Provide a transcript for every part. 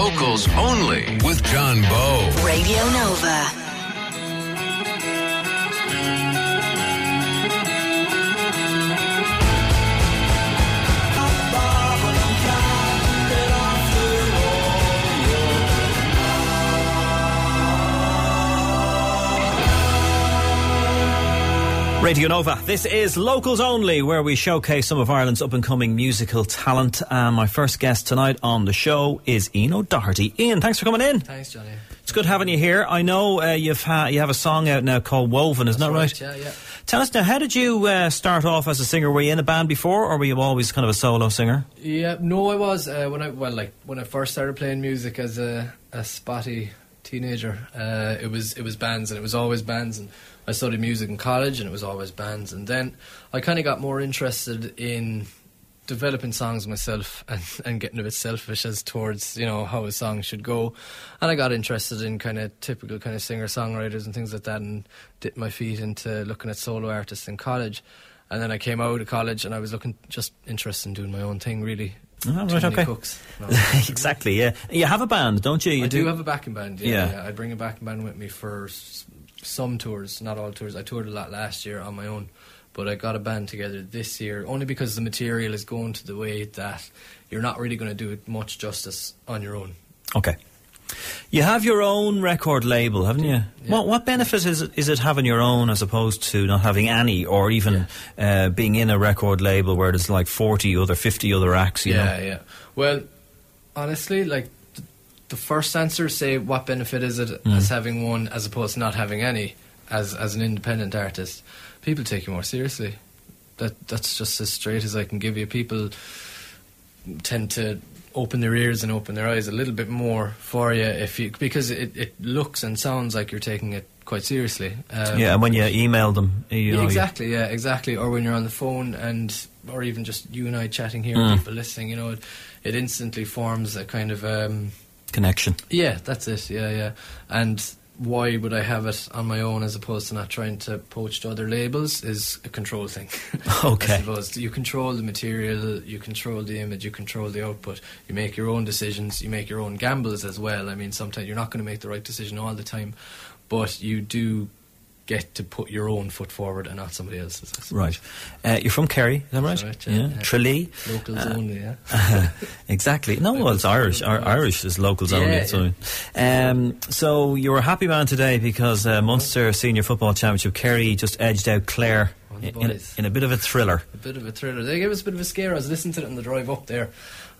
Locals only with John Bowe. Radio Nova. Radio Nova. This is Locals Only, where we showcase some of Ireland's up and coming musical talent. And my first guest tonight on the show is Ian O'Doherty. Ian, thanks for coming in. Thanks, Johnny. It's good having you here. I know uh, you've ha- you have a song out now called Woven, isn't that right? Yeah, yeah. Tell us now, how did you uh, start off as a singer? Were you in a band before, or were you always kind of a solo singer? Yeah, no, I was uh, when I well, like when I first started playing music as a, a spotty teenager. Uh, it was it was bands, and it was always bands. And I studied music in college, and it was always bands. And then I kind of got more interested in developing songs myself and, and getting a bit selfish as towards you know how a song should go and I got interested in kind of typical kind of singer songwriters and things like that and dipped my feet into looking at solo artists in college and then I came out of college and I was looking just interested in doing my own thing really Oh, right, okay. No. exactly, yeah. You have a band, don't you? You I do have a backing band. Yeah, Yeah. yeah. I bring a backing band with me for some tours, not all tours. I toured a lot last year on my own, but I got a band together this year only because the material is going to the way that you're not really going to do it much justice on your own. Okay. You have your own record label, haven't you? Yeah. What what benefit is it, is it having your own as opposed to not having any, or even uh, being in a record label where there's like forty other, fifty other acts? You yeah, know? yeah. Well, honestly, like the first answer say what benefit is it Mm. as having one as opposed to not having any as as an independent artist. People take you more seriously. That that's just as straight as I can give you. People tend to open their ears and open their eyes a little bit more for you if you because it, it looks and sounds like you're taking it quite seriously. Um, Yeah, and when you email them, you yeah, know, you- exactly, yeah, exactly. Or when you're on the phone and, or even just you and I chatting here, Mm. and people listening, you know, it, it instantly forms a kind of, um, connection. yeah, that's it, yeah, yeah. And why would I have it on my own as opposed to not trying to poach to other labels is a control thing. Okay. I suppose you control the material, you control the image, you control the output. You make your own decisions, you make your own gambles as well. I mean, sometimes you're not going to make the right decision all the time, but you do get to put your own foot forward and not somebody else's. Right. Uh, you're from Kerry, is that right? Right, yeah, yeah. Tralee. Locals Uh, only, yeah. exactly. No, well, it's Irish. Ir- Irish is locals Yeah, only. yeah. So, um, so you're a happy man today because uh, Munster Senior Football Championship, Kerry just edged out Clare in, in, a, in a bit of a thriller. A bit of a thriller. They gave us a bit of a scare. I was listening to it on the drive up there.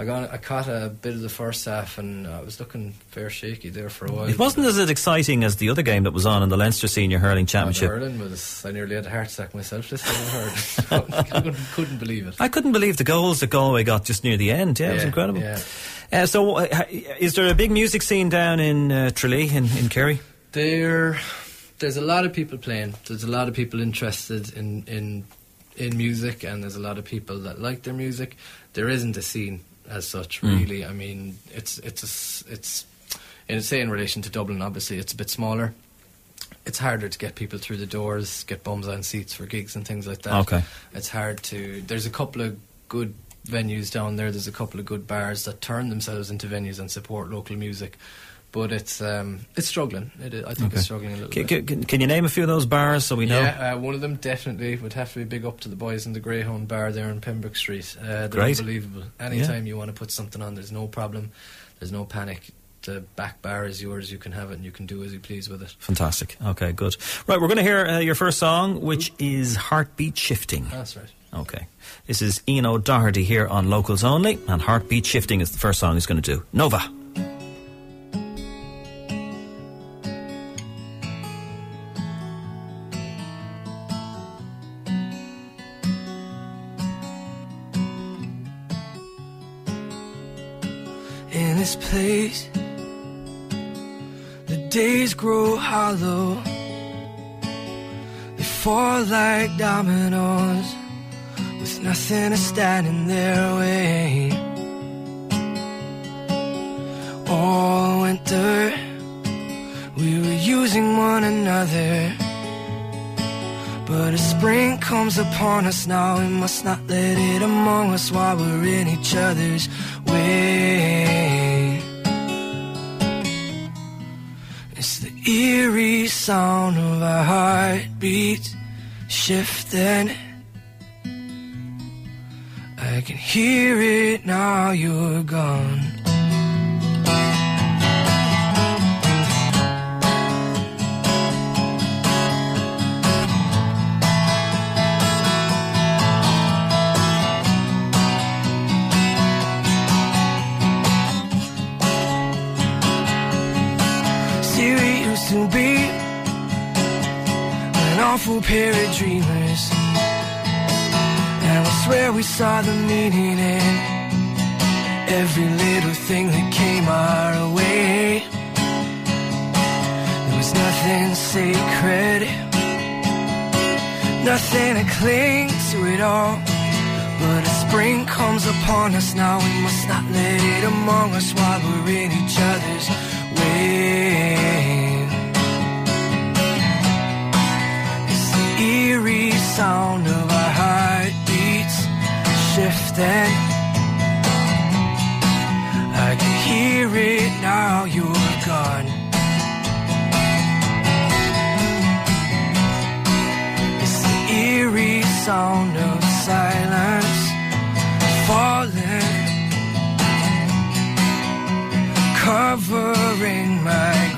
I got, I caught a bit of the first half, and I was looking fair shaky there for a while. It wasn't as exciting as the other game that was on in the Leinster Senior Hurling Oh, Championship. hurling was. I nearly had a heart attack myself. This time I couldn't, believe it. I couldn't believe the goals that Galway got just near the end. Yeah, it was incredible. yeah. Uh, so, uh, is there a big music scene down in uh, Tralee, in, in Kerry? There, there's a lot of people playing. There's a lot of people interested in in in music, and there's a lot of people that like their music. There isn't a scene as such, Mm. really. I mean, it's it's a it's in say in relation to Dublin. Obviously, it's a bit smaller. It's harder to get people through the doors, get bums on seats for gigs and things like that. Okay. It's hard to. There's a couple of good venues down there. There's a couple of good bars that turn themselves into venues and support local music. But it's um, it's struggling. It, is- I think Okay. it's struggling a little Can, bit. can, can you name a few of those bars so we know? Yeah, uh, one of them definitely would have to be big up to the boys in the Greyhound Bar there in Pembroke Street. Uh, they're Great. unbelievable. Anytime you want to put something on, there's no problem. There's no panic. The back bar is yours. You can have it and you can do as you please with it. Fantastic. Okay, good. Right, we're going to hear uh, your first song, which is Heartbeat Shifting. That's right. Okay. This is Ian Doherty here on Locals Only, and Heartbeat Shifting is the first song he's going to do. Nova. This place. The days grow hollow, they fall like dominoes, with nothing to stand in their way. All winter, we were using one another. But as spring comes upon us now, we must not let it among us while we're in each other's way. Sound of our heartbeat shifting. I can hear it now you're gone. Pair of dreamers. And I swear we saw the meaning in every little thing that came our way. There was nothing sacred, nothing to cling to it all. But as spring comes upon us now, we must not let it among us while we're in each other's way. Eerie sound of our heartbeats shifting. I can hear it now, you're gone. It's the eerie sound of silence falling, covering my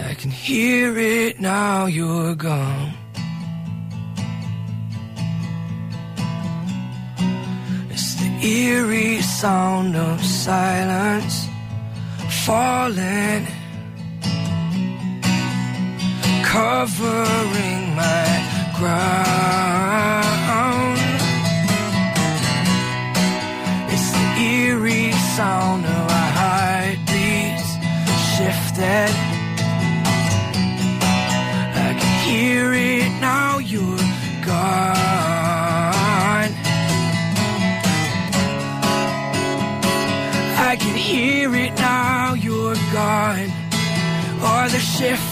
I can hear it now you're gone. It's the eerie sound of silence falling, covering my ground. It's the eerie sound of our heartbeats shifted.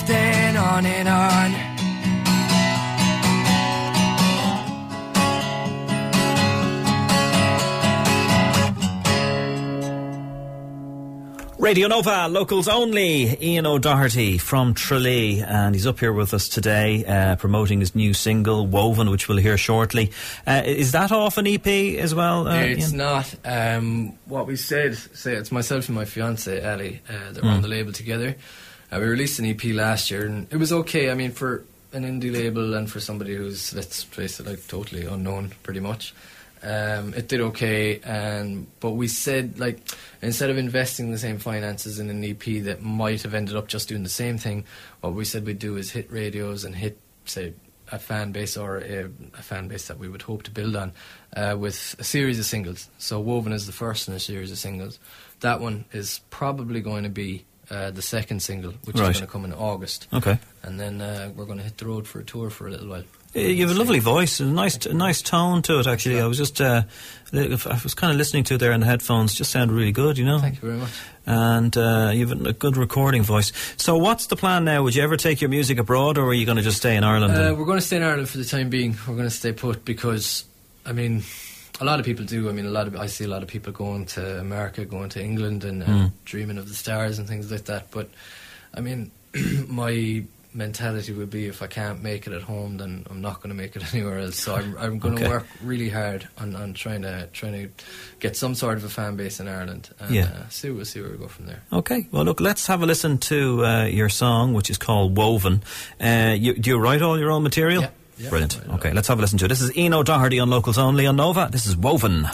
Shifting on and on. Radio Nova, locals only. Ian O'Doherty from Tralee, and he's up here with us today, uh, promoting his new single "Woven," which we'll hear shortly. Uh, is that off an EP as well? Uh, it's Ian? not. Um, what we said, say it's myself and my fiance Ali uh, that were Hmm. on the label together. Uh, we released an EP last year, and it was okay. I mean, for an indie label and for somebody who's let's face it, like totally unknown, pretty much. Um, it did okay, and but we said like instead of investing the same finances in an EP that might have ended up just doing the same thing, what we said we'd do is hit radios and hit say a fan base or a, a fan base that we would hope to build on uh, with a series of singles. So Woven is the first in a series of singles. That one is probably going to be uh, the second single, which Right. is going to come in August, Okay. and then uh, we're going to hit the road for a tour for a little while. You have a lovely voice, a nice, a nice tone to it. Actually, I was just, uh, I was kind of listening to it there in the headphones. Just sounded really good, you know. Thank you very much. And uh, you have a good recording voice. So, what's the plan now? Would you ever take your music abroad, or are you going to just stay in Ireland? Uh, we're going to stay in Ireland for the time being. We're going to stay put because, I mean, a lot of people do. I mean, a lot of I see a lot of people going to America, going to England, and, and Mm. dreaming of the stars and things like that. But I mean, my mentality would be if I can't make it at home, then I'm not going to make it anywhere else. So I'm, I'm going to Okay. work really hard on, on trying to trying to get some sort of a fan base in Ireland, and Yeah. uh, see we'll see where we go from there. Okay, well, look, let's have a listen to uh, your song, which is called Woven. Uh, you, do you write all your own material? Yeah, Brilliant. Okay, let's have a listen to it. This is Ian O'Doherty on Locals Only on Nova. This is Woven.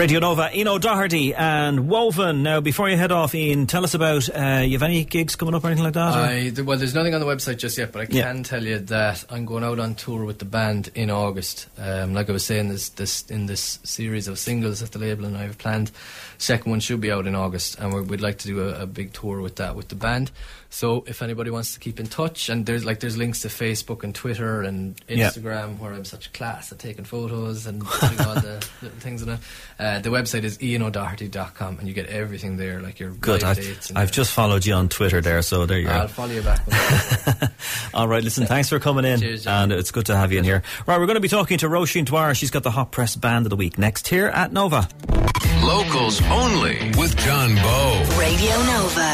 Radio Nova, Ian Doherty and Woven. Now, before you head off, Ian, tell us about uh, you have any gigs coming up or anything like that? I, well, there's nothing on the website just yet, but I Yeah. can tell you that I'm going out on tour with the band in August. Um, like I was saying, this, this in this series of singles that the label and I have planned, second one should be out in August, and we're, we'd like to do a, a big tour with that with the band. So if anybody wants to keep in touch, and there's like there's links to Facebook and Twitter and Yeah. Instagram where I'm such class at taking photos and putting all the little things in it. Uh, the website is ianodoherty.com, and you get everything there, like your Good. I've, dates. And I've just followed you on Twitter there, so there you go. I'll follow you back. All right, listen, thanks for coming in. Cheers, and it's good to have you in here. Right, we're going to be talking to Roisin Dwyer. She's got the Hot Press Band of the Week next here at Nova. Locals only with John Bowe. Radio Nova.